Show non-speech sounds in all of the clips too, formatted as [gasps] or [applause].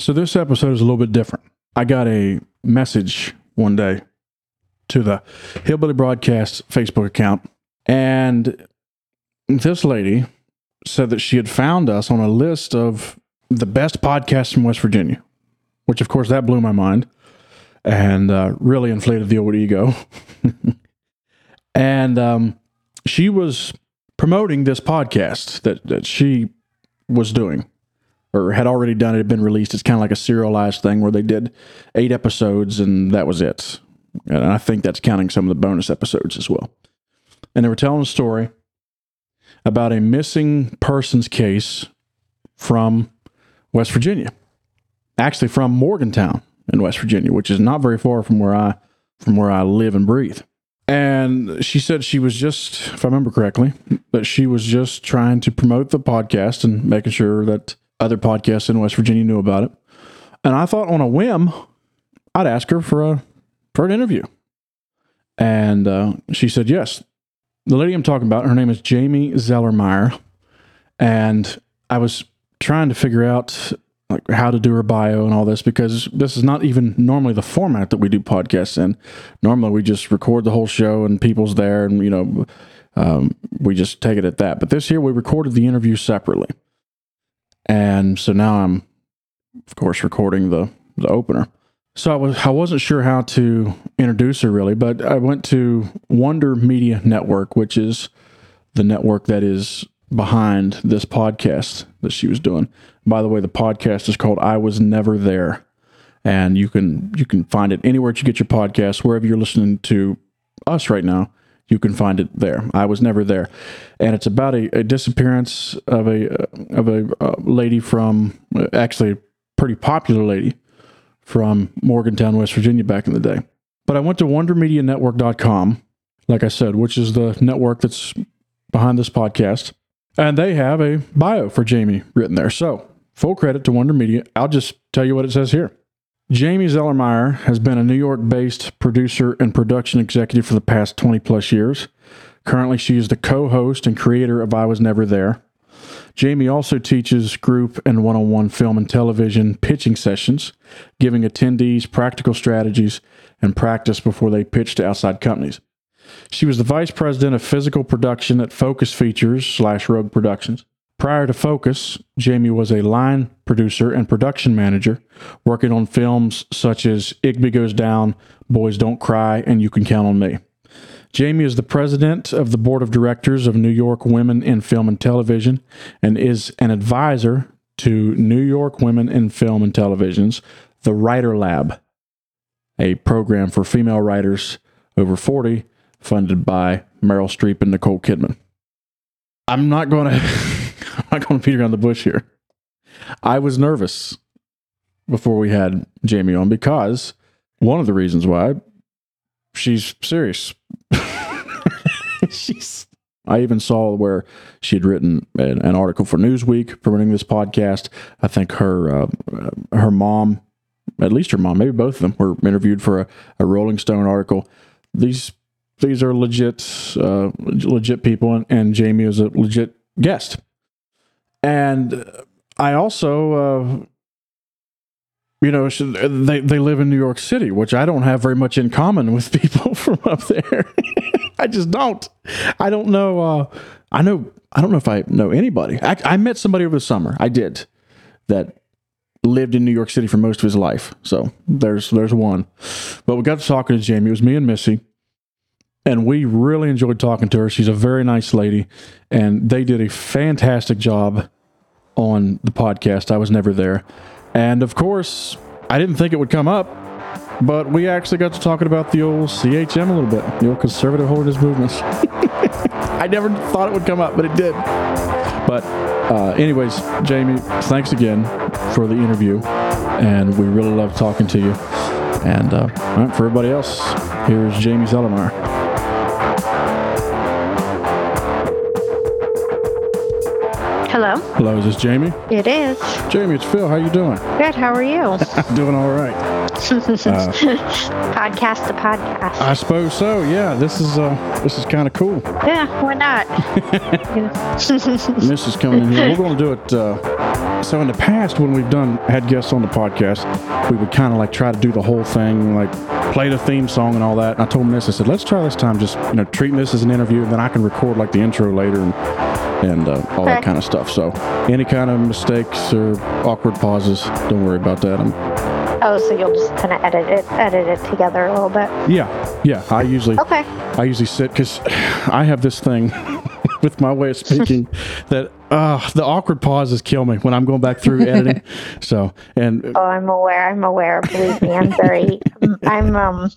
So this episode is a little bit different. I got a message one day to the Hillbilly Broadcast Facebook account, and this lady said that she had found us on a list of the best podcasts from West Virginia, which of course that blew my mind and uh, really inflated the old ego. [laughs] and um, she was promoting this podcast that, that she was doing or had already done it, had been released. It's kind of like a serialized thing where they did eight episodes and that was it. And I think that's counting some of the bonus episodes as well. And they were telling a story about a missing persons case from West Virginia, actually from Morgantown in West Virginia, which is not very far from where I from where I live and breathe. And she said she was just, if I remember correctly, that she was just trying to promote the podcast and making sure that other podcasts in West Virginia knew about it. And I thought on a whim, I'd ask her for a for an interview. And uh, she said yes. The lady I'm talking about, her name is Jamie Zellermeyer. And I was trying to figure out like how to do her bio and all this because this is not even normally the format that we do podcasts in. Normally we just record the whole show and people's there and you know um, we just take it at that. But this year we recorded the interview separately. And so now I'm, of course, recording the the opener. So I was I wasn't sure how to introduce her really, but I went to Wonder Media Network, which is the network that is behind this podcast that she was doing. By the way, the podcast is called I Was Never There. And you can you can find it anywhere that you get your podcast, wherever you're listening to us right now you can find it there. I was never there, and it's about a, a disappearance of a of a uh, lady from actually a pretty popular lady from Morgantown, West Virginia, back in the day. But I went to WonderMediaNetwork.com, like I said, which is the network that's behind this podcast, and they have a bio for Jamie written there. So full credit to Wonder Media. I'll just tell you what it says here. Jamie Zellermeyer has been a New York based producer and production executive for the past 20 plus years. Currently, she is the co host and creator of I Was Never There. Jamie also teaches group and one on one film and television pitching sessions, giving attendees practical strategies and practice before they pitch to outside companies. She was the vice president of physical production at Focus Features slash Rogue Productions. Prior to Focus, Jamie was a line producer and production manager, working on films such as Igby Goes Down, Boys Don't Cry, and You Can Count on Me. Jamie is the president of the board of directors of New York Women in Film and Television and is an advisor to New York Women in Film and Television's The Writer Lab, a program for female writers over 40 funded by Meryl Streep and Nicole Kidman. I'm not going [laughs] to. [laughs] I'm not going to beat around the bush here. I was nervous before we had Jamie on because one of the reasons why she's serious. [laughs] she's. I even saw where she had written an, an, article for Newsweek promoting this podcast. I think her uh, her mom, at least her mom, maybe both of them, were interviewed for a, a Rolling Stone article. These these are legit uh, legit people, and, and Jamie is a legit guest. And I also, uh, you know, they they live in New York City, which I don't have very much in common with [laughs] people from up there. [laughs] I just don't. I don't know. Uh, I know. I don't know if I know anybody. I, I met somebody over the summer. I did that lived in New York City for most of his life. So there's there's one. But we got to talking to Jamie. It was me and Missy. And we really enjoyed talking to her. She's a very nice lady. And they did a fantastic job on the podcast. I was never there. And of course, I didn't think it would come up, but we actually got to talking about the old CHM a little bit, the old conservative holiness movements. [laughs] I never thought it would come up, but it did. But, uh, anyways, Jamie, thanks again for the interview, and we really love talking to you. And uh, for everybody else, here's Jamie Hello, Hello. Hello, is this Jamie? It is. Jamie, it's Phil. How you doing? Good. How are you? [laughs] Doing all right. [laughs] podcast to podcast. I suppose so. Yeah, this is uh, this is kind of cool. yeah, why not? Miss is coming in here. We're going to do it. Uh, so in the past, when we've done had guests on the podcast, we would kind of like try to do the whole thing, like play the theme song and all that. And I told Miss, I said, let's try this time, just you know, treating this as an interview, and then I can record like the intro later and and uh, all that kind of stuff. So any kind of mistakes or awkward pauses, don't worry about that. I'm, oh, so you'll just kind of edit it, edit it together a little bit. yeah, yeah. I usually Okay. I usually sit because [sighs] I have this thing [laughs] with my way of speaking [laughs] that uh, the awkward pauses kill me when I'm going back through editing. [laughs] So, and Oh, I'm aware. I'm aware. Believe me, I'm very. I'm um.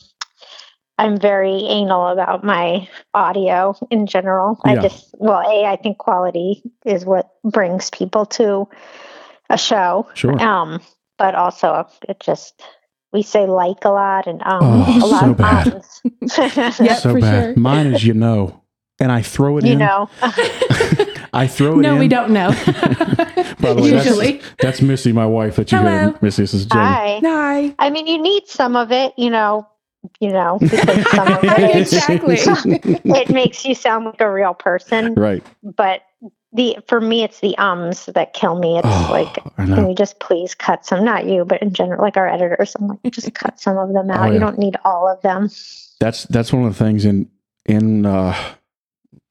I'm very anal about my audio in general. I Yeah. just, well, A, I think quality is what brings people to a show. sure. Um, but also it just we say like a lot and um Oh, a lot so of bad. ums. [laughs] Yep. so for bad. sure. Mine is you know, and I throw it you in. You know. [laughs] [laughs] I throw it in. No, in. we don't know. By the way, Usually. that's, that's Missy, my wife, that you hear. Missy, this is Jamie. Hi. Hi. I mean you need some of it, you know, you know, because some of [laughs] it Exactly. [laughs] it makes you sound like a real person. Right. But the for me it's the ums that kill me. It's Oh, like I can you just please cut some not you, but in general like our editors, I'm like, just cut some of them out. Oh, yeah. You don't need all of them. That's that's one of the things in in uh,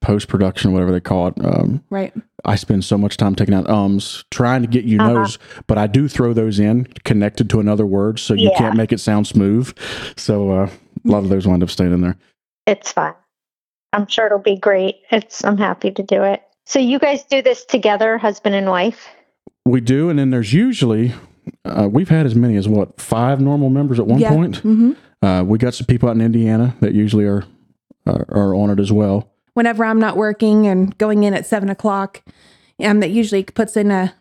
post production, whatever they call it. Um, Right. I spend so much time taking out ums, trying to get you Uh-huh. knows, but I do throw those in connected to another word, so you Yeah. can't make it sound smooth. So uh, a lot of those wind up staying in there. It's fun. I'm sure it'll be great. It's I'm happy to do it. So you guys do this together, husband and wife? We do, and then there's usually uh, we've had as many as what five normal members at one yeah. point. hmm Uh, we got some people out in Indiana that usually are are, are on it as well. Whenever I'm not working and going in at seven o'clock, um, that usually puts in a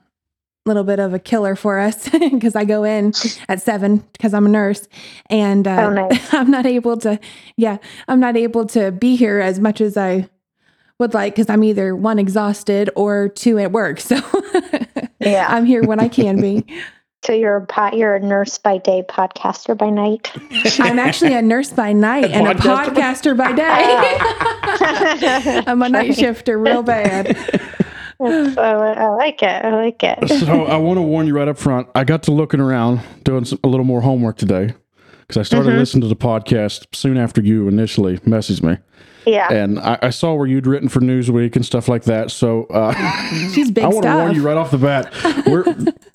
little bit of a killer for us [laughs] because I go in at seven because I'm a nurse and uh, Oh, nice. [laughs] I'm not able to, yeah, I'm not able to be here as much as I would like because I'm either one exhausted or two at work. [laughs] So Yeah. I'm here when I can be. So you're a pot, you're a nurse by day, podcaster by night. [laughs] I'm actually a nurse by night and a podcaster podcaster by day. [laughs] I'm a night shifter real bad. [laughs] so I like it. I like it. so I want to warn you right up front. I got to looking around, doing some, a little more homework today because I started Mhm. listening to the podcast soon after you initially messaged me, Yeah. and I, I saw where you'd written for Newsweek and stuff like that. So uh, [laughs] She's big I want to warn you right off the bat. We're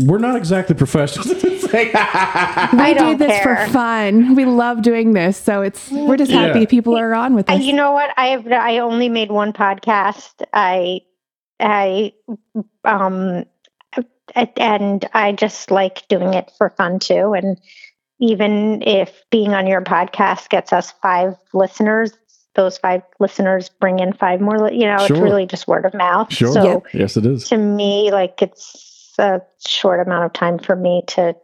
we're not exactly professionals. [laughs] we I do this care. for fun. We love doing this, so it's we're just happy Yeah. people are on with us. you know what? I have I only made one podcast. I I um and I just like doing it for fun too. And even if being on your podcast gets us five listeners, those five listeners bring in five more. You know, Sure. it's really just word of mouth. sure. So Yes, it is. to me, like it's a short amount of time for me to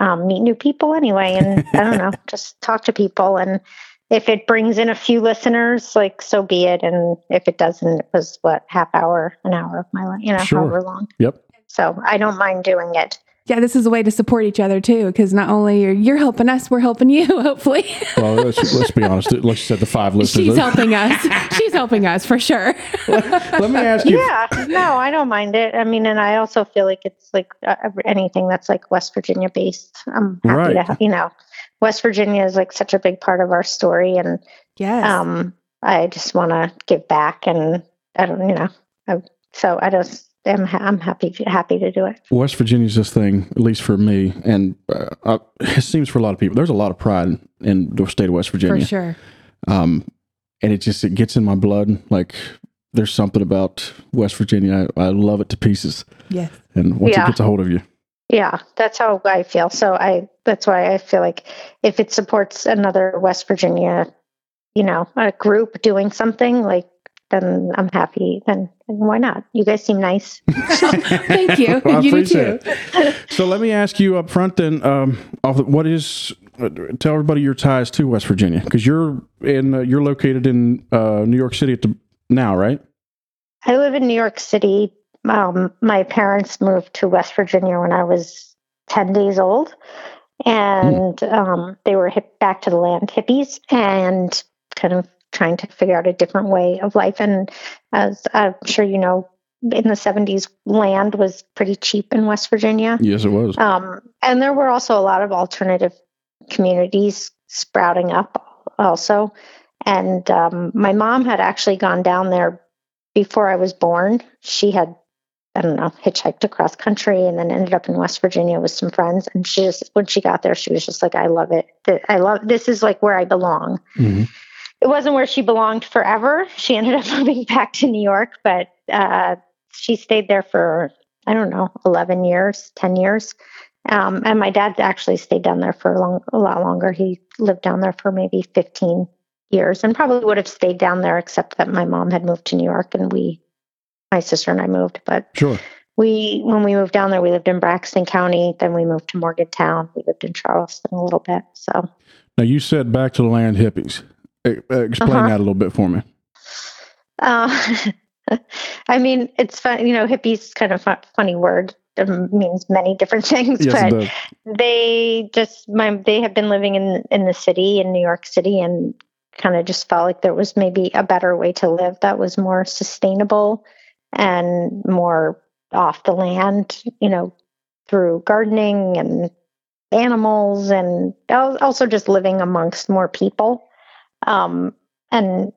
um, meet new people anyway, and I don't know, [laughs] just talk to people. And if it brings in a few listeners, like so be it. And if it doesn't, it was what half hour, an hour of my life, you know, Sure. however long. Yep. So I don't mind doing it. Yeah, this is a way to support each other too, because not only you're, you're helping us, we're helping you. [laughs] Hopefully, Well, let's, let's be honest. Like you said, the five listeners. she's helping us. She's helping us for sure. Let me [laughs] ask you. Yeah, no, I don't mind it. I mean, and I also feel like it's like uh, anything that's like West Virginia based. I'm happy Right. to, have, you know, West Virginia is like such a big part of our story, and yeah, um i just want to give back and i don't you know I, so i just am ha- i'm happy happy to do it West Virginia's this thing, at least for me, and uh, uh, it seems for a lot of people. There's a lot of pride in the state of West Virginia, for sure. um, and it just it gets in my blood. Like there's something about West Virginia. I, I love it to pieces, Yes. and once Yeah. it gets a hold of you, yeah that's how i feel so i that's why i feel like if it supports another west virginia you know a group doing something like then i'm happy then, then why not you guys seem nice [laughs] Thank you. [laughs] Well, I you do appreciate too. it. So let me ask you up front then. Um, what is? Uh, tell everybody your ties to West Virginia because you're in. Uh, you're located in uh, New York City at the now, right? i live in new york city um, my parents moved to West Virginia when I was 10 days old. And um, they were hip, back to the land hippies and kind of trying to figure out a different way of life. And as I'm sure you know, in the 70s, land was pretty cheap in West Virginia. Yes, it was. Um, and there were also a lot of alternative communities sprouting up also. And um, my mom had actually gone down there before I was born. She had, I don't know, hitchhiked across country and then ended up in West Virginia with some friends. And she just, when she got there, she was just like, I love it. I love, this is like where I belong. Mhm. It wasn't where she belonged forever. She ended up [laughs] moving back to New York, but uh, she stayed there for, I don't know, 11 years, 10 years. Um, and my dad actually stayed down there for a, long, a lot longer. He lived down there for maybe 15 years and probably would have stayed down there except that my mom had moved to New York and we, my sister and I moved. But Sure. we, when we moved down there, we lived in Braxton County. Then we moved to Morgantown. We lived in Charleston a little bit. So, Now you said back to the land hippies. E- uh, Explain Uh-huh. that a little bit for me. uh, [laughs] I mean, it's fun. You know, hippie's kind of a funny word. It means many different [laughs] things, Yes, but they just my they have been living in in the city in New York City and kind of just felt like there was maybe a better way to live that was more sustainable and more off the land, you know, through gardening and animals and also just living amongst more people um, and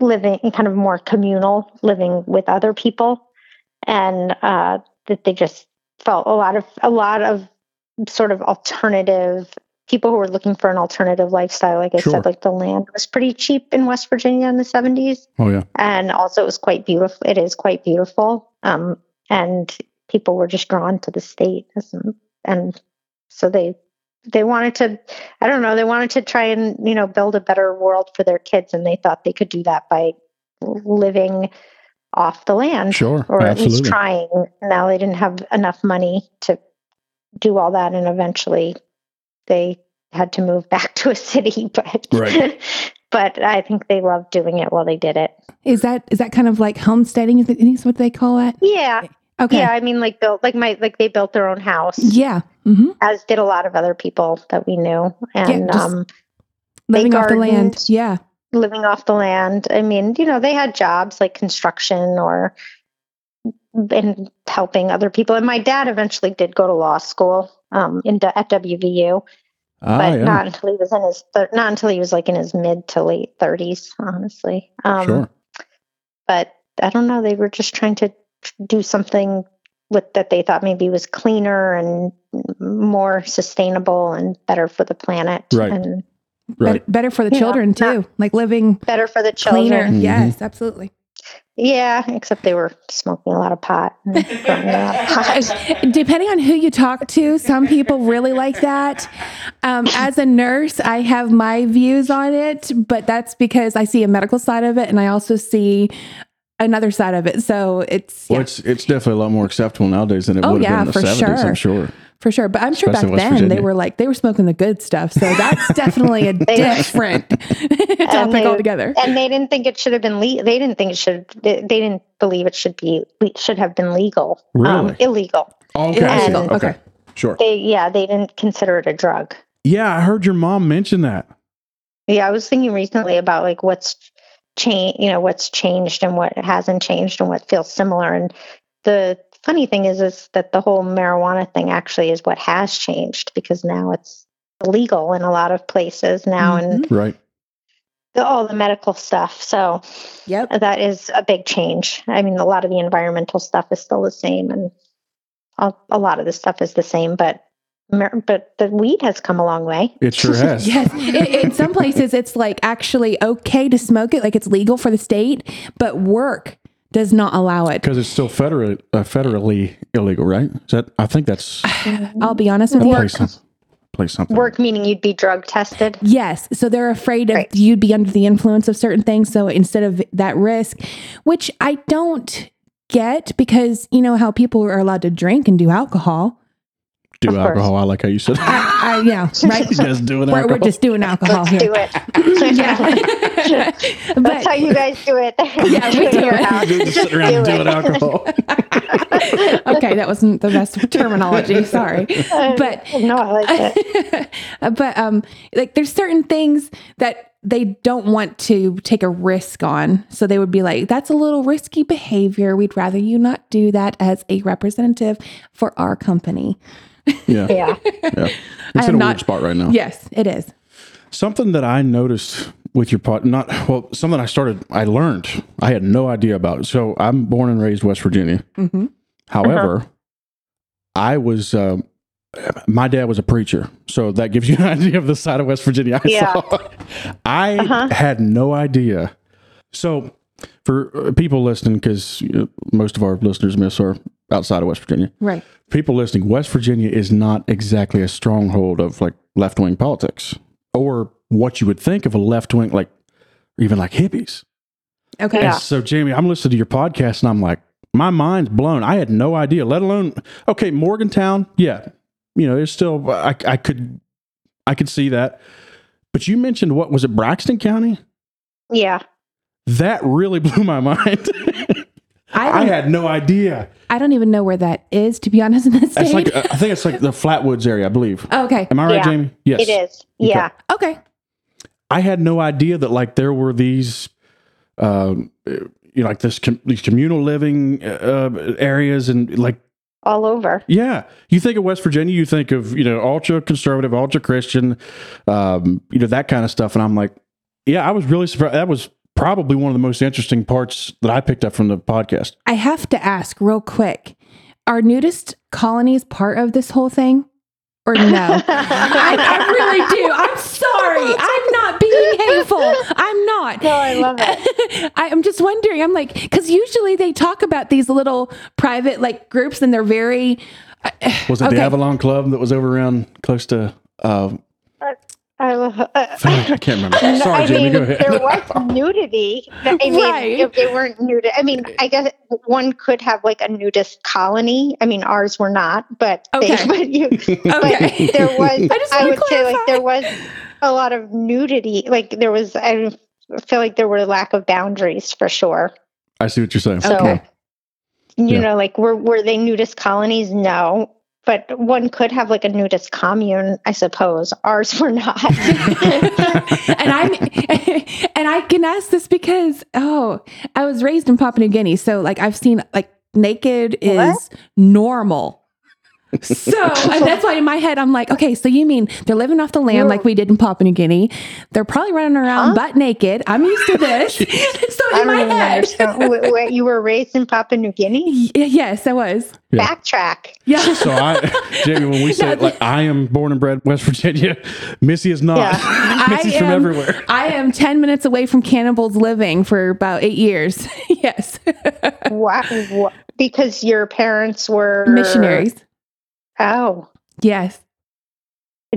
living kind of more communal living with other people and uh, that they just felt a lot of a lot of sort of alternative people who were looking for an alternative lifestyle like i Sure. said like the land was pretty cheap in west virginia in the 70s Oh yeah. and also it was quite beautiful it is quite beautiful um, and people were just drawn to the state and, and so they they wanted to i don't know they wanted to try and you know build a better world for their kids and they thought they could do that by living off the land Sure. or at least trying. Now they didn't have enough money to do all that, and eventually they had to move [laughs] back to a city. But Right. [laughs] but I think they loved doing it while they did it. Is that is that kind of like homesteading? Is, it, is what they call it? Yeah, Okay. yeah. I mean, like built like my like they built their own house, Yeah. hmm as did a lot of other people that we knew, and just- um, Living off the land. Yeah. living off the land. I mean, you know, they had jobs like construction or and helping other people. And my dad eventually did go to law school um, in at WVU, Ah, but yeah. not until he was in his thir- not until he was like in his mid to late thirties, honestly. Um, sure. But I don't know. They were just trying to do something with that they thought maybe was cleaner and more sustainable and better for the planet Right. and Right. Bet- better for the You know, children too. like living better for the cleaner. children. Mhm. Yes, absolutely. Yeah, except they were smoking a lot of pot. and a lot of [laughs] pot. Depending on who you talk to, some people really like that. Um, as a nurse, I have my views on it, but that's because I see a medical side of it and I also see another side of it. So it's Well, it's it's definitely a lot more acceptable nowadays than it Oh, would have yeah, been in the for seventies. sure. I'm sure. for sure. But I'm sure back Especially West then they were like they were smoking the good stuff. So that's [laughs] definitely a different [laughs] topic they- altogether. and they didn't think it should have been le- They didn't think it should. They, they didn't believe it should be should have been legal. Um, Really? illegal. Oh, okay. I see. Illegal, okay. okay. Sure. They yeah. They didn't consider it a drug. Yeah, I heard your mom mention that. Yeah, I was thinking recently about like what's changed. You know, what's changed and what hasn't changed and what feels similar. And the funny thing is, is that the whole marijuana thing actually is what has changed because now it's illegal in a lot of places now and mm-hmm. Right. the, all the medical stuff. So Yep. that is a big change. I mean, a lot of the environmental stuff is still the same, and a, a lot of the stuff is the same. But mar- but the weed has come a long way. It sure [laughs] has. Yes. I- in some places, it's like actually okay to smoke it, like it's legal for the state, but work does not allow it. Because it's still federally, uh, federally illegal, right? Is that? I think that's [sighs] I'll be honest with you. place, some- place something. Work meaning you'd be drug tested. Yes. So they're afraid of Right. you'd be under the influence of certain things. So instead of that risk, which I don't get because you know how people are allowed to drink and do alcohol. Do Of course. alcohol. I like how you said that. I, I, yeah, [laughs] right. you guys doing We're, alcohol. we're just doing alcohol Let's here. do it. [laughs] Yeah. [laughs] That's but how you guys do it. Yeah, we do your it. house. just sit around and do doing it. alcohol. okay, that wasn't the best terminology. Sorry. But no, I like it. but um like there's certain things that they don't want to take a risk on. So they would be like, that's a little risky behavior. We'd rather you not do that as a representative for our company. Yeah, [laughs] Yeah. yeah. I It's in a not- weird spot right now. Yes, it is. Something that I noticed with your pot, not well, something I started, I learned, I had no idea about. So I'm born and raised West Virginia. hmm However, I was, um, my dad was a preacher. So that gives you [laughs] an idea of the side of West Virginia I Yeah. saw. [laughs] I Uh-huh. had no idea. So for uh, people listening, because you know, most of our listeners miss are outside of West Virginia, Right. people listening, West Virginia is not exactly a stronghold of like left wing politics or what you would think of a left wing, like even like hippies. Okay. Yeah. So, Jamie, I'm listening to your podcast and I'm like, my mind's blown. I had no idea, let alone, okay, Morgantown. Yeah. You know, it's still, I, I could, I could see that. But you mentioned what was it, Braxton County? Yeah. That really [laughs] blew my mind. I I had no idea. I don't even know where that is, to be [laughs] honest, in the That's state. like, uh, I think it's like the Flatwoods area, I believe. okay. Am I right, Yeah, Jamie? Yes. It is. Yeah. Okay. I had no idea that like there were these, um, you know, like this com- these communal living uh, areas and like All over. yeah, you think of West Virginia, you think of you know ultra conservative, ultra Christian, um, you know that kind of stuff, and I'm like, yeah, I was really surprised. That was probably one of the most interesting parts that I picked up from the podcast. I have to ask real quick are nudist colonies part of this whole thing? Or no? [laughs] I, I really do. I'm sorry. I'm not being hateful. I'm not. No, I love it. [laughs] I, I'm just wondering. I'm like, because usually they talk about these little private like groups, and they're very. Was it Okay. the Avalon Club that was over around close to? Uh, I love uh, [laughs] I can't remember. No, Sorry, I Jamie. mean, go ahead. there was [laughs] nudity. I mean, Right. if they weren't nude. I mean, I guess one could have like a nudist colony. I mean, ours were not, but they, Okay. [laughs] but you, Okay. but there was. I I, wanna would say like there was a lot of nudity. Like there was. I feel like there were lack of boundaries for sure. I see what you're saying. So, Okay. you Yeah. know, like were were they nudist colonies? No. But one could have like a nudist commune, I suppose. [laughs] Ours were not. [laughs] and I'm [laughs] and I can ask this because oh, I was raised in Papua New Guinea, so like I've seen like naked is normal. So and that's why in my head I'm like, okay, so you mean they're living off the land like we did in Papua New Guinea? They're probably running around Huh? butt naked. I'm used to this. [laughs] [laughs] so I in don't my even head, understand. Wait, wait, you were raised in Papua New Guinea? [laughs] Y- yes, I was. Yeah. Backtrack. Yeah. So I, Jamie, when we say No, like I am born and bred West Virginia, Missy is not. Yeah. Missy's I from am- everywhere. I am 10 minutes away from cannibals living for about eight years. yes. Wha wha- because your parents were Missionaries. Oh, Yes.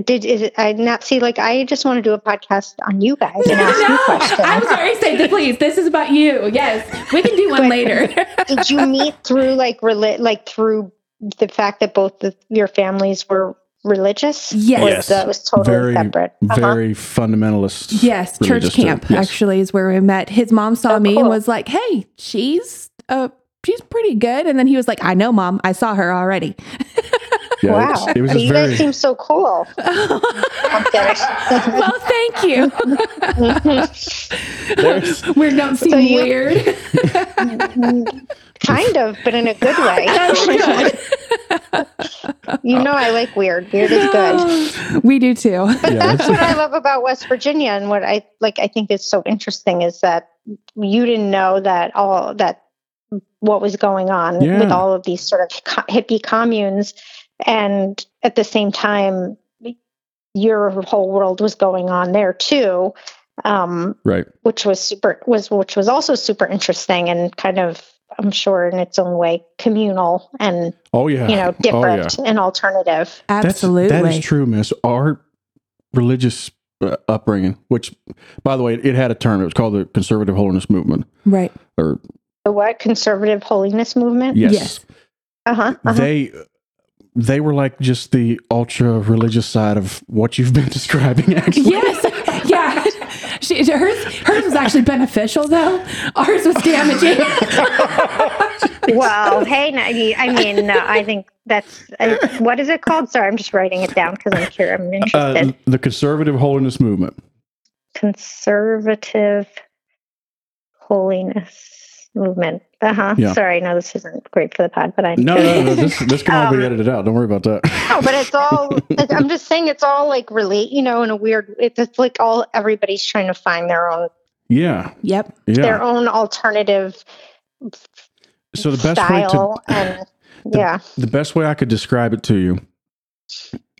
did is it? I not see. Like, I just want to do a podcast on you guys and ask you No, questions. I'm sorry, say please. This is about you. Yes, we can do one But- later. did you meet through like rela- like through the fact that both of your families were religious? Yes. Yes. that was totally very, separate. Uh-huh. very fundamentalist. yes, church camp Yes. actually is where we met. His mom saw Oh, me and was like, "Hey, she's uh, she's pretty good." And then he was like, "I know, mom. I saw her already." [laughs] Yeah, wow, it's- It was just you very. guys seem so cool. [laughs] I'm kidding. well, thank you. we don't seem So you- weird. [laughs] kind of, but in a good way. [laughs] You know, I like weird. Weird is good. [gasps] we do too. yeah, That's what I love about West Virginia, and what I like. I think is so interesting is that you didn't know that all that what was going on Yeah. with all of these sort of hippie communes, and at the same time, your whole world was going on there too, um, right. which was super was which was also super interesting and kind of. I'm sure in its own way communal and Oh yeah. you know Oh, yeah. different and alternative. That's- Absolutely. that is true, Miss. Our religious uh, upbringing, which, by the way, it had a term. It was called the Conservative Holiness Movement. Right. Or The what conservative holiness movement? yes, Yes. Uh huh. Uh-huh. they they were like just the ultra religious side of what you've been [laughs] describing. Actually, Yes. Yeah. She, hers, hers was actually beneficial, though. Ours was damaging. well, hey, no, I mean, no, I think that's uh, what is it called? Sorry, I'm just writing it down because I'm curious. I'm interested. uh, the conservative holiness movement. Conservative holiness movement. Uh huh. Yeah. Sorry, no, this isn't great for the pod, but I'm No, no, no. This [laughs] this can all be Um, edited out. Don't worry about that. [laughs] No, but it's all. it- I'm just saying, it's all like relate. You know, in a weird. It's it's like all everybody's trying to find their own Yeah, yep. yeah. their own alternative So the best way to style and [laughs] yeah. the best way I could describe it to you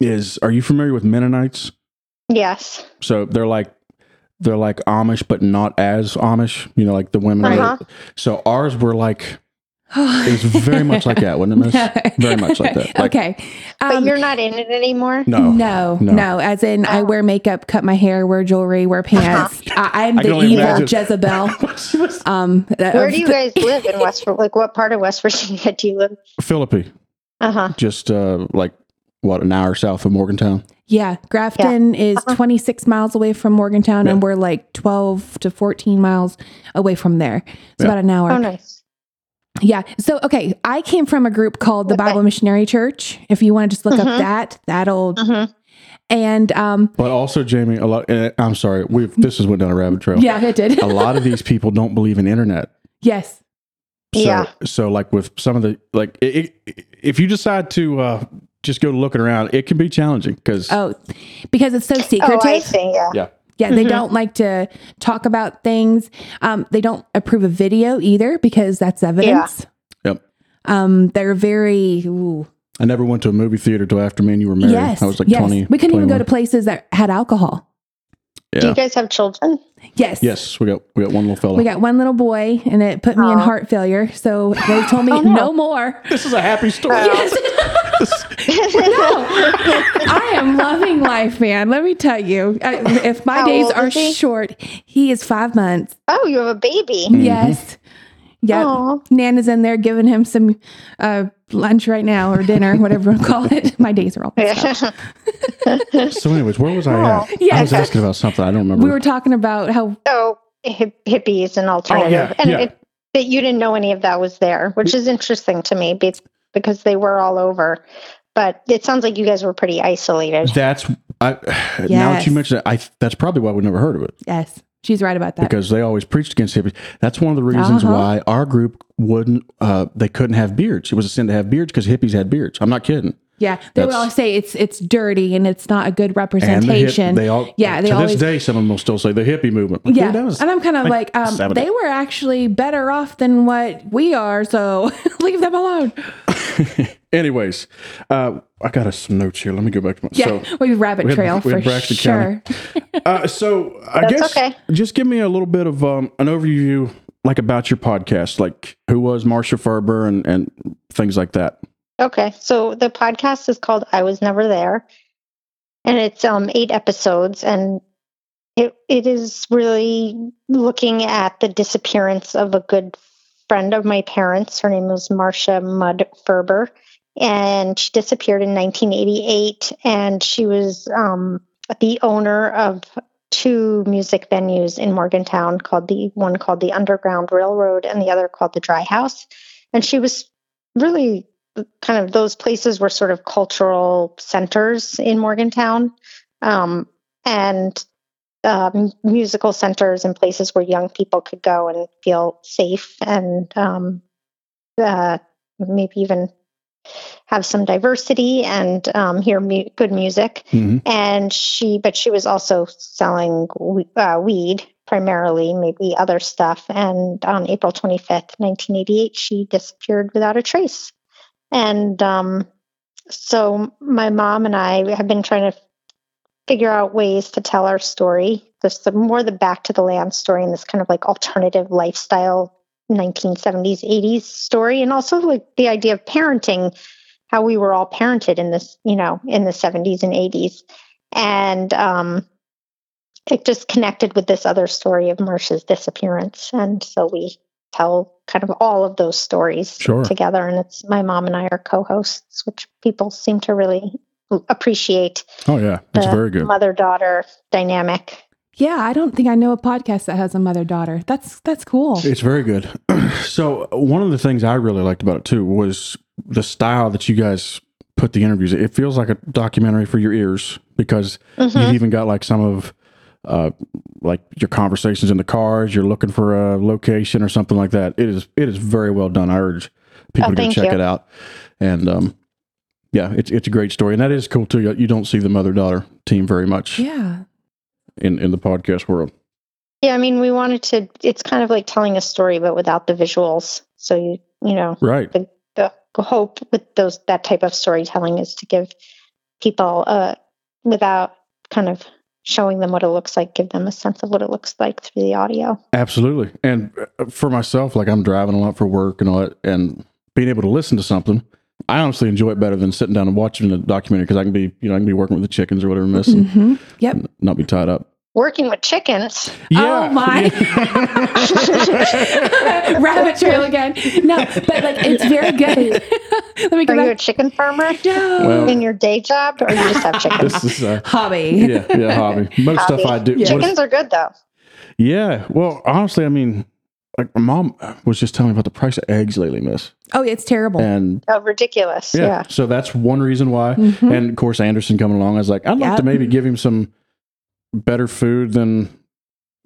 is: Are you familiar with Mennonites? Yes. So they're like they're like Amish, but not as Amish. You know, like the women. Uh-huh. So ours were like it was very much like that, wasn't it, Miss? [laughs] Very much like that. Like, okay. But Um, you're not in it anymore. No, no, no. no, As in, I Oh. wear makeup, cut my hair, wear jewelry, wear pants. I, I'm I the evil imagine. Jezebel. [laughs] Um, Where do you guys live in West? Like, what part of West Virginia do you live? Philippi, Uh huh. just uh, like what an hour south of Morgantown. Yeah, Grafton is Uh-huh. 26 miles away from Morgantown, and we're like 12 to 14 miles away from there. It's Yeah. about an hour. Oh, nice. Yeah. So, okay, I came from a group called the Okay. Bible Missionary Church. If you want to just look Mhm. up that, that old, hmm and um, But also, Jamie, a lot. eh, I'm sorry, we've this has went down a rabbit trail. yeah, it did. A lot of these people don't believe in internet. yes. So, Yeah. So, like with some of the like, it, it, if you decide to uh, just go looking around, it can be challenging because Oh, because it's so secretive. Oh, secretive. I see. Yeah. yeah, Yeah, they Mhm. don't like to talk about things. Um, they don't approve of video either because that's evidence. Yep. Um, they're very ooh, I never went to a movie theater till after me and you were married. yes. I was like yes. twenty. we couldn't even go to places that had alcohol. Do you guys have children? Yes. Yes, we got we got one little fellow. We got one little boy, and it put me in heart failure. So they told me Oh, no. no more. this is a happy story. Yes. [laughs] I am loving life, man. Let me tell you. I, if my How days are he? short, he is five months. oh, you have a baby. Mhm. Yes. Yep. Aw. Nana's in there giving him some uh, lunch right now or dinner, whatever you call it. My days are all messed up. [laughs] So, anyways, where was I at? Yeah. I was asking about something. I don't remember. We were talking about how Oh, hip, hippies and alternative, Oh, yeah, and yeah. It, that you didn't know any of that was there, which is interesting to me be- because they were all over. But it sounds like you guys were pretty isolated. That's I. Now that you mention that, I that's probably why we never heard of it yes, she's right about that. because they always preached against hippies. That's one of the reasons Uh-huh. why our group wouldn't. Uh, they couldn't have beards. It was a sin to have beards because hippies had beards. I'm not kidding. Yeah, they would That's- always say it's it's dirty and it's not a good And the hip, representation. they all. Yeah, they to always- this day, some of them will still say the hippie movement. Who yeah, does? and I'm kind of Like, [laughs] like, um, they were actually better off than what we are, so [laughs] leave them alone. [laughs] Anyways, uh, I got us some notes here. Let me go back to my. Yeah, So, we rabbit we had- trail we had for Braxton sure. County. uh, so I That's guess okay. just give me a little bit of um, an overview, like about your podcast, like who was Marcia Ferber and and things like that. Okay, so the podcast is called "I Was Never There," and it's um eight episodes, and it it is really looking at the disappearance of a good friend of my parents. Her name was Marcia Mudd Ferber, and she disappeared in 1988, and she was um the owner of two music venues in Morgantown called the one called the Underground Railroad and the other called the Dry House, and she was really kind of those places were sort of cultural centers in Morgantown, um, and um, musical centers and places where young people could go and feel safe and um, uh, maybe even have some diversity and um, hear mu- good music. Mhm. And she, but she was also selling we- uh, weed primarily, maybe other stuff. And on April 25th, 1988, she disappeared without a trace. And um, so my mom and I have been trying to figure out ways to tell our story. This the more the back to the land story and this kind of like alternative lifestyle 1970s 80s story and also like the idea of parenting how we were all parented in this you know in the 70s and 80s and um it just connected with this other story of Marsha's disappearance and so we tell kind of all of those stories Sure. together. And it's my mom and I are co-hosts, which people seem to really appreciate Oh yeah, it's the very good. mother-daughter dynamic. Yeah, I don't think I know a podcast that has a mother daughter. That's that's cool. It's very good. [clears throat] so one of the things I really liked about it too was the style that you guys put the interviews. It feels like a documentary for your ears because Mhm. you've even got like some of uh like your conversations in the cars. You're looking for a location or something like that. It is it is very well done. I urge people Oh, to go check you. it out. And um yeah, it's it's a great story, and that is cool too. You don't see the mother daughter team very much Yeah. in in the podcast world. Yeah, I mean, we wanted to. It's kind of like telling a story, but without the visuals. So you, you know, Right. the hope with those that type of storytelling is to give people, uh, without kind of showing them what it looks like, give them a sense of what it looks like through the audio. Absolutely. And uh, for myself, like I'm driving a lot for work and all that, and being able to listen to something, I honestly enjoy it better than sitting down and watching a documentary because I can be, you know, I can be working with the chickens or whatever, miss, and hmm Yep. not be tied up. Working with chickens. Oh, my. [laughs] Rabbit trail again. No, but like it's very good. [laughs] Let me go Are you a chicken farmer No. Well- in your day job, or you just have [laughs] chickens? this is, uh, Hobby. yeah, yeah, hobby. Most Hobby. stuff I do. Yeah. most- Chickens are good though. yeah. Well, honestly, I mean, like my mom was just telling me about the price of eggs lately, miss. Oh, it's terrible. And Oh, ridiculous. yeah, Yeah. so that's one reason why. Mhm. And of course, Anderson coming along, I was like, I'd like Yep. to maybe give him some better food than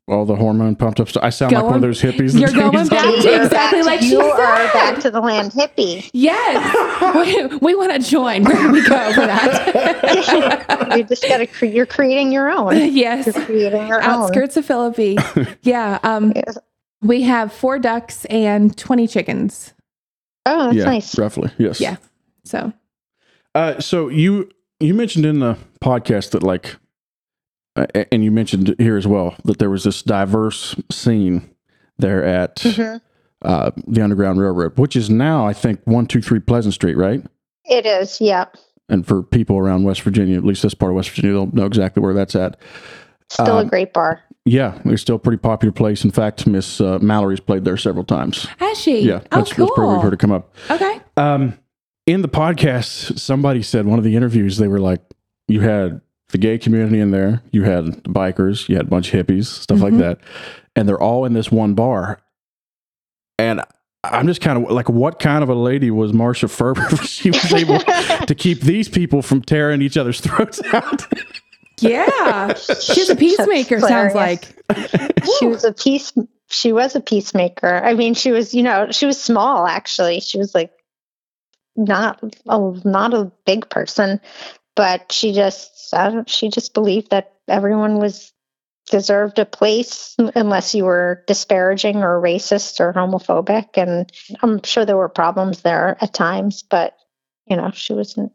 all the hormone pumped up stuff. I sound like one of those hippies. You're going back to the exactly back- like she you are said. back to the land hippie. Yes. [laughs] we, we want to join. Where do we go for that? [laughs] you just got to. Cre- you're creating your own. [laughs] yes. You're creating your own. Outskirts of Philippi. Yeah. Um, Yes. we have four ducks and 20 chickens. Oh, that's yeah, nice. roughly. Yes. Yeah. So, Uh, so you you mentioned in the podcast that like, and you mentioned here as well that there was this diverse scene there at Mhm. uh, the Underground Railroad, which is now I think one two three Pleasant Street, right? It is. Yeah. And for people around West Virginia, at least this part of West Virginia, they'll know exactly where that's at. Still Um, a great bar. Yeah, it's still a pretty popular place. In fact, Miss uh, Mallory's played there several times. has she? Yeah, Oh, that's, cool. that's where we've heard it come up. Okay. Um, in the podcast, somebody said one of the interviews they were like, you had the gay community in there, you had bikers, you had a bunch of hippies, stuff like Mhm. that, and they're all in this one bar. And I'm just kind of like, what kind of a lady was Marsha Ferber? [laughs] she was able [laughs] to keep these people from tearing each other's throats out. Yeah. She's a peacemaker, sounds like. [laughs] She was a peace. She was a peacemaker. I mean, she was. You know, she was small. Actually, she was like not a not a big person, but she just. I don't, she just believed that everyone was deserved a place unless you were disparaging or racist or homophobic and i'm sure there were problems there at times but you know she wasn't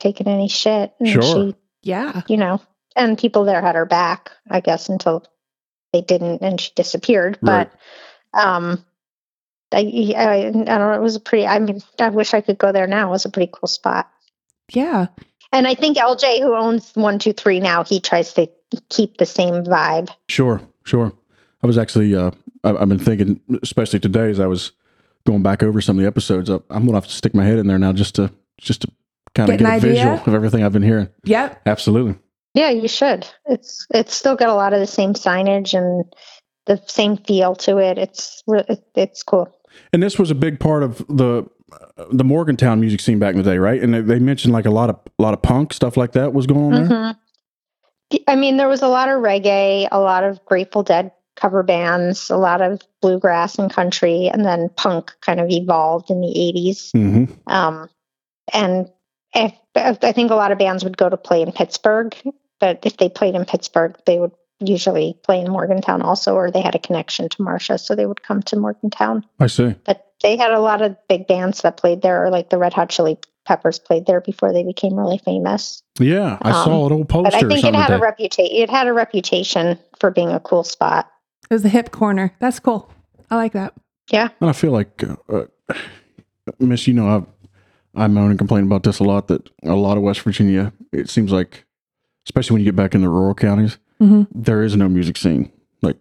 taking any shit and Sure. she Yeah. you know, and people there had her back, I guess, until they didn't and she disappeared. Right. But, um, I, I, I don't know, it was a pretty, I mean, I wish I could go there now. It was a pretty cool spot. Yeah. And I think LJ, who owns 123 now, he tries to keep the same vibe. Sure, sure. I was actually, uh, I, I've been thinking, especially today, as I was going back over some of the episodes. I, I'm gonna have to stick my head in there now just to just to kind of Get get, an a visual idea? of everything I've been hearing. Yep. Absolutely. Yeah, you should. It's it's still got a lot of the same signage and the same feel to it. It's it's cool. And this was a big part of the the Morgantown music scene back in the day, right? And they, they mentioned like a lot of a lot of punk stuff like that was going on there. Mhm. I mean, there was a lot of reggae, a lot of Grateful Dead cover bands, a lot of bluegrass and country, and then punk kind of evolved in the 80s. Mm-hmm. Um, and if, I think a lot of bands would go to play in Pittsburgh, but if they played in Pittsburgh, they would usually play in Morgantown also, or they had a connection to Marcia, so they would come to Morgantown. I see. But they had a lot of big bands that played there, or like the Red Hot Chili Peppers played there before they became really famous. Yeah, I Um, saw an old poster But I think it had a like that. reputation. It had a reputation for being a cool spot. It was the hip corner. That's cool. I like that. Yeah, and I feel like, uh, uh, Miss, you know, I I moan and complain about this a lot. That a lot of West Virginia, it seems like, especially when you get back in the rural counties, Mhm. there is no music scene. Like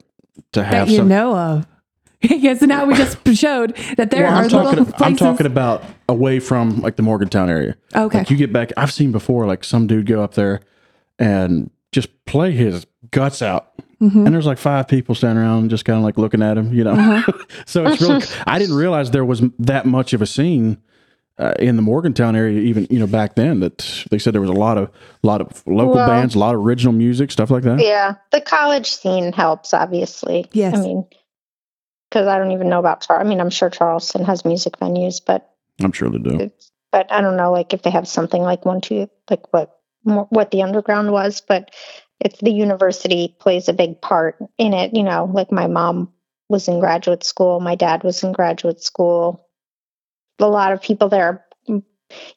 to have That you some, know of. Yes, now we just showed that there Well, are I'm talking. little places. I'm talking about away from like the Morgantown area. Okay. Like you get back. I've seen before, like some dude go up there and just play his guts out. Mm-hmm. And there's like five people standing around, just kind of like looking at him, you know. Uh-huh. [laughs] so it's really. [laughs] I didn't realize there was that much of a scene uh, in the Morgantown area, even you know back then. That they said there was a lot of, lot of local Well- bands, a lot of original music, stuff like that. Yeah, the college scene helps, obviously. Yes. I mean, because I don't even know about Char. I mean, I'm sure Charleston has music venues, but I'm sure they do. but I don't know, like if they have something like one, two, like what what the underground was. But it's the university plays a big part in it. You know, like my mom was in graduate school, my dad was in graduate school. A lot of people there,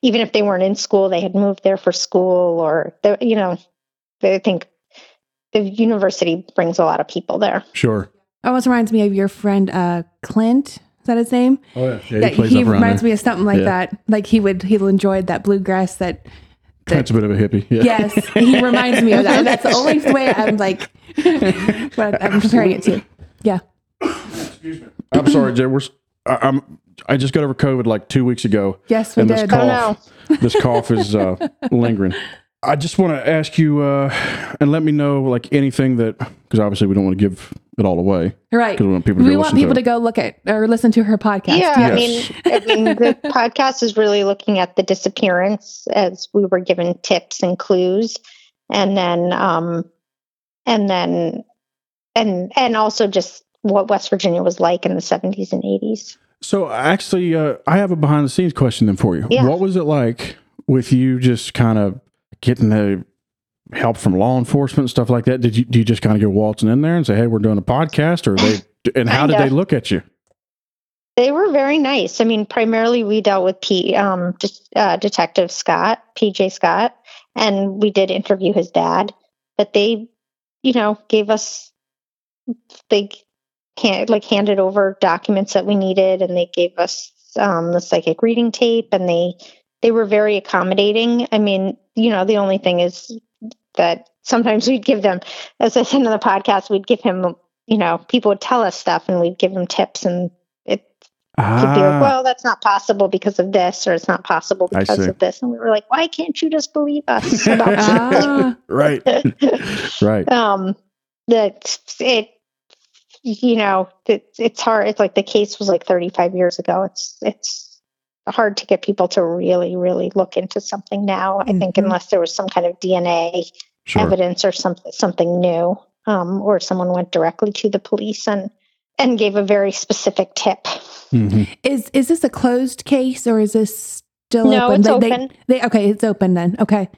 even if they weren't in school, they had moved there for school, or they, you know, they think the university brings a lot of people there. Sure. Almost reminds me of your friend uh, Clint. Is that his name? Oh yeah. Yeah, he he reminds me of something like Yeah. that. Like he would, he enjoyed that bluegrass. That That's a bit of a hippie. Yeah. yes, he reminds me of that. That's the only way I'm like, what I'm comparing it to. Yeah. Excuse me. I'm sorry, Jay. We're, I, I'm. I just got over COVID like two weeks ago. Yes, we and this did. Oh, cough, this cough is uh, lingering. I just want to ask you uh, and let me know like anything that because obviously we don't want to give it all away Right. because we want people to We go want people to to go look at or listen to her podcast. Yeah, I mean, I mean, the [laughs] podcast is really looking at the disappearance as we were given tips and clues, and then, um, and then, and and also just what West Virginia was like in the seventies and eighties. So actually, uh, I have a behind the scenes question then for you. Yeah. What was it like with you just kind of getting the help from law enforcement and stuff like that? Did you do you just kind of go waltzing in there and say, "Hey, we're doing a podcast," or they? And how did they look at you? They were very nice. I mean, primarily we dealt with P, um, just, uh, Detective Scott, PJ Scott, and we did interview his dad. But they, you know, gave us they hand, like handed over documents that we needed, and they gave us um, the psychic reading tape, and they they were very accommodating. I mean, you know, the only thing is that sometimes we'd give them, as I said in the podcast, we'd give him, you know, people would tell us stuff, and we'd give them tips, and it could be like, Ah, well, that's not possible because of this, or it's not possible because of this. And we were like, why can't you just believe us [laughs] about Ah, right, [laughs] right. um that it you know it, it's hard. It's like the case was like 35 years ago. It's it's hard to get people to really really look into something now i think Mhm. unless there was some kind of dna Sure. evidence or something something new um, or someone went directly to the police and and gave a very specific tip Mhm. is is this a closed case or is this still No, open? it's They- they- open. They, okay, it's open then. Okay,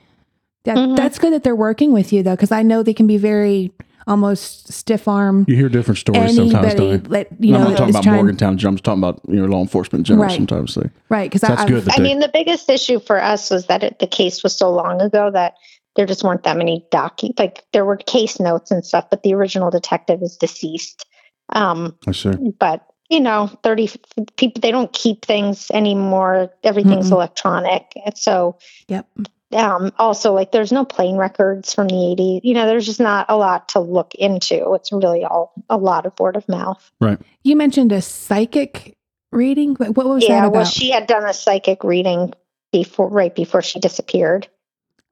that, Mhm. that's good that they're working with you though, because I know they can be very almost stiff arm. You hear different stories sometimes, don't you? that you I'm know not talking about trying Morgantown. I'm just talking about you know law enforcement in general. Right. Sometimes they. right because That's I, good. That I they, mean, the biggest issue for us was that it, the case was so long ago that there just weren't that many docu like there were case notes and stuff, but the original detective is deceased. Um, I see. but you know, thirty people they don't keep things anymore. Everything's Mm-mm. electronic, and so Yep. Um, also like there's no plane records from the 80s. You know, there's just not a lot to look into. It's really all a lot of word of mouth. Right you mentioned a psychic reading. What what was yeah, that well, she had done a psychic reading before, right before she disappeared.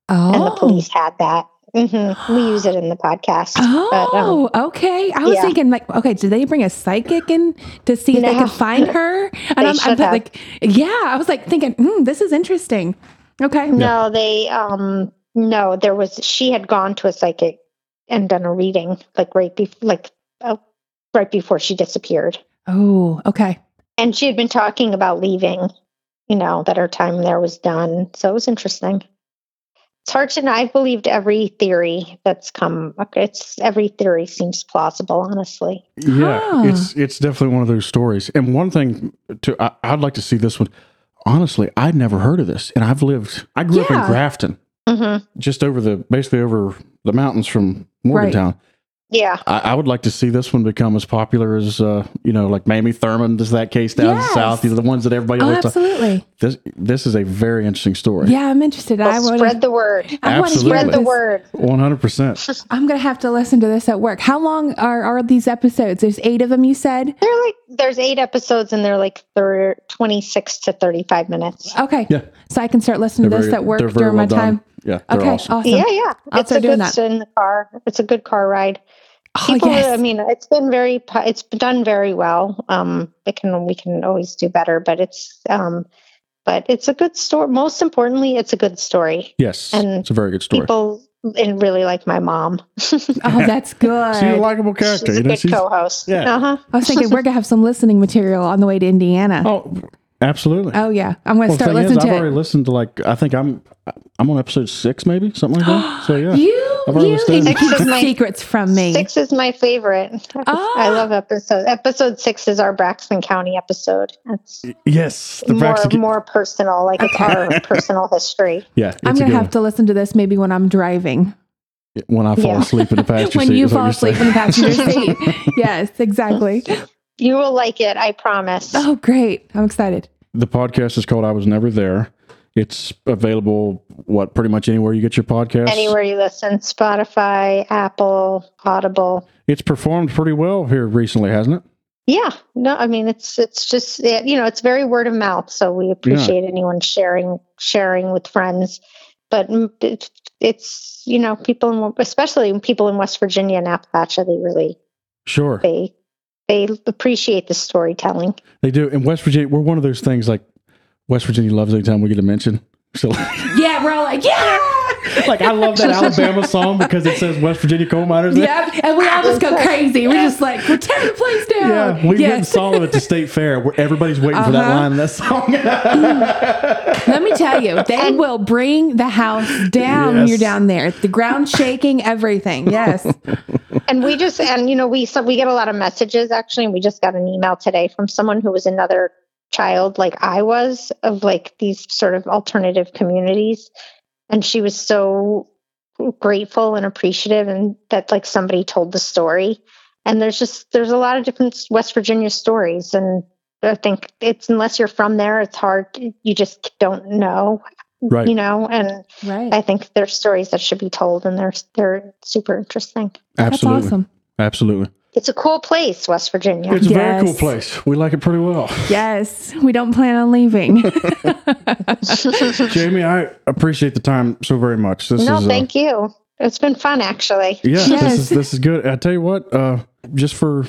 oh, and the police had that. hmm We use it in the podcast. but, um, Oh, okay. I was yeah. thinking like, okay, did they bring a psychic in to see if they could find her? [laughs] And They I'm, I'm have. like, yeah, I was like thinking, mm, this is interesting. Okay. no, they um no, there was she had gone to a psychic and done a reading like right before like uh, right before she disappeared, Oh, okay. and she had been talking about leaving. You know that her time there was done, so it was interesting. It's hard to know. I've believed every theory that's come. It's every theory seems plausible, honestly. Yeah, Huh. it's it's definitely one of those stories. And one thing to I, I'd like to see this one. Honestly, I'd never heard of this, and I've lived. I grew up in Yeah. Grafton, hmm just over the basically over the mountains from Morgantown. Yeah. I, I would like to see this one become as popular as uh, you know, like Mamie Thurman does that case down Yes. south. These are the ones that everybody Oh, always talk- absolutely. This this is a very interesting story. Yeah, I'm interested. I Well, want spread the word. I want to hear Absolutely. Spread the word. One hundred percent. [laughs] I'm gonna have to listen to this at work. How long are are these episodes? There's eight of them. You said. They're like there's eight episodes and they're like they're 26 to 35 minutes. Okay. Yeah. So I can start listening to this at work during well my time. Done. Yeah, they're Okay. awesome. Awesome. Yeah, yeah. I'll it's a doing good that. in the car. It's a good car ride. Oh, People, yes. I mean, it's been very, pu- it's been done very well. Um, it can, we can always do better, but it's, um, but it's a good story. Most importantly, it's a good story. Yes, And it's a very good story. People and really like my mom. [laughs] oh, that's [laughs] good. She's a likable character. She's You a know, good she's co-host. yeah. Uh-huh. I was thinking we're gonna have some listening material on the way to Indiana. Oh, oh, yeah, I'm gonna well, the start thing is, listening I've to already listened to like I think I'm I'm on episode six, maybe something like that. [gasps] So yeah, You, I've already you, listened. and you Six keep secrets from me. Six is my favorite. Oh. [laughs] I Ah. love episode. Episode six is our Braxton County episode. It's yes, the more Braxton. more personal, like it's our [laughs] personal history. yeah, it's I'm gonna have one. to listen to this maybe when I'm driving. when I fall Yeah. asleep in the passenger [laughs] when seat. When you fall you're asleep in the passenger seat. yes, exactly. You will like it, I promise. Oh, great! I'm excited. the podcast is called "I Was Never There." It's available what pretty much anywhere you get your podcast. Anywhere you listen, Spotify, Apple, Audible. It's performed pretty well here recently, hasn't it? Yeah, no, I mean it's it's just it, you know it's very word of mouth, so we appreciate anyone sharing sharing with friends. But it, it's you know people, in, especially people in West Virginia and Appalachia, they really Sure, they they appreciate the storytelling. they do. In West Virginia, we're one of those things like West Virginia loves anytime we get a mention. [laughs] So, Yeah, we're all like, yeah, [laughs] like, I love that Alabama song because it says West Virginia coal miners. there. yeah, and we all just go crazy. We're just like, we're tearing the place down. Yeah, we went and yes. saw them at the state fair where everybody's waiting for that Uh-huh. line in that song. [laughs] Let me tell you, they will bring the house down when Yes. you're down there. The ground shaking, everything. Yes. And we just and you know we so we get a lot of messages actually and we just got an email today from someone who was another child like i was of like these sort of alternative communities. And she was so grateful and appreciative and that like somebody told the story. And there's just there's a lot of different west virginia stories. And i think it's unless you're from there it's hard you just don't know right. you know and Right. i think there's stories that should be told and they're they're super interesting Absolutely. That's awesome. Absolutely. it's a cool place, West Virginia. It's a very cool place. We like it pretty well. Yes. We don't plan on leaving. [laughs] [laughs] Jamie, I appreciate the time so very much. This no, is uh, thank you. It's been fun, actually. yeah, Yes. this is this is good. I tell you what, uh, just for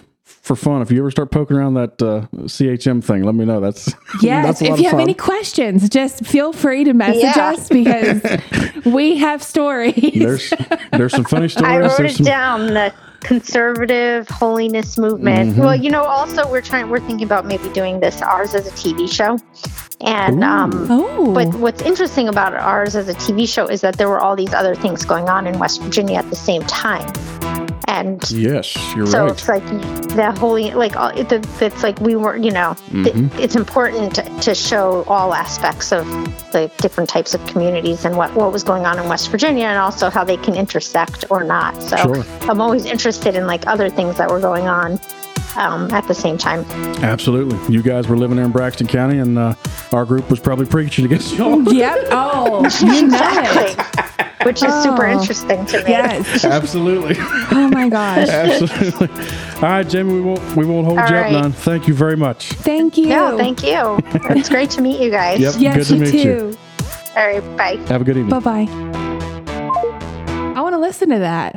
for fun, if you ever start poking around that uh, CHM thing, let me know. That's Yes. [laughs] that's a lot if of you have fun. any questions, just feel free to message Yeah. us because [laughs] we have stories. There's there's some funny [laughs] stories. I wrote there's it some, down. The conservative holiness movement. Mhm. Well, you know, also we're trying. We're thinking about maybe doing this ours as a TV show, and Ooh. um, oh. But what's interesting about ours as a TV show is that there were all these other things going on in West Virginia at the same time. And Yes, you're so right. it's like the holy, like all- it, it's like we were, you know, Mhm. it's important to, to show all aspects of the different types of communities and what, what was going on in West Virginia and also how they can intersect or not. So Sure. I'm always interested in like other things that were going on um, at the same time. Absolutely. You guys were living there in Braxton County, and uh, our group was probably preaching against y'all. Yep. Oh, [laughs] you know it. Which is super Oh. interesting to me. Yes. Absolutely. Oh my gosh. Absolutely. All right, Jamie, we won't we won't hold All you right. up none. Thank you very much. Thank you. No, thank you. It's great to meet you guys. Yep. Yes, Good to you meet you. too. All right, bye. Have a good evening. Bye bye. I want to listen to that.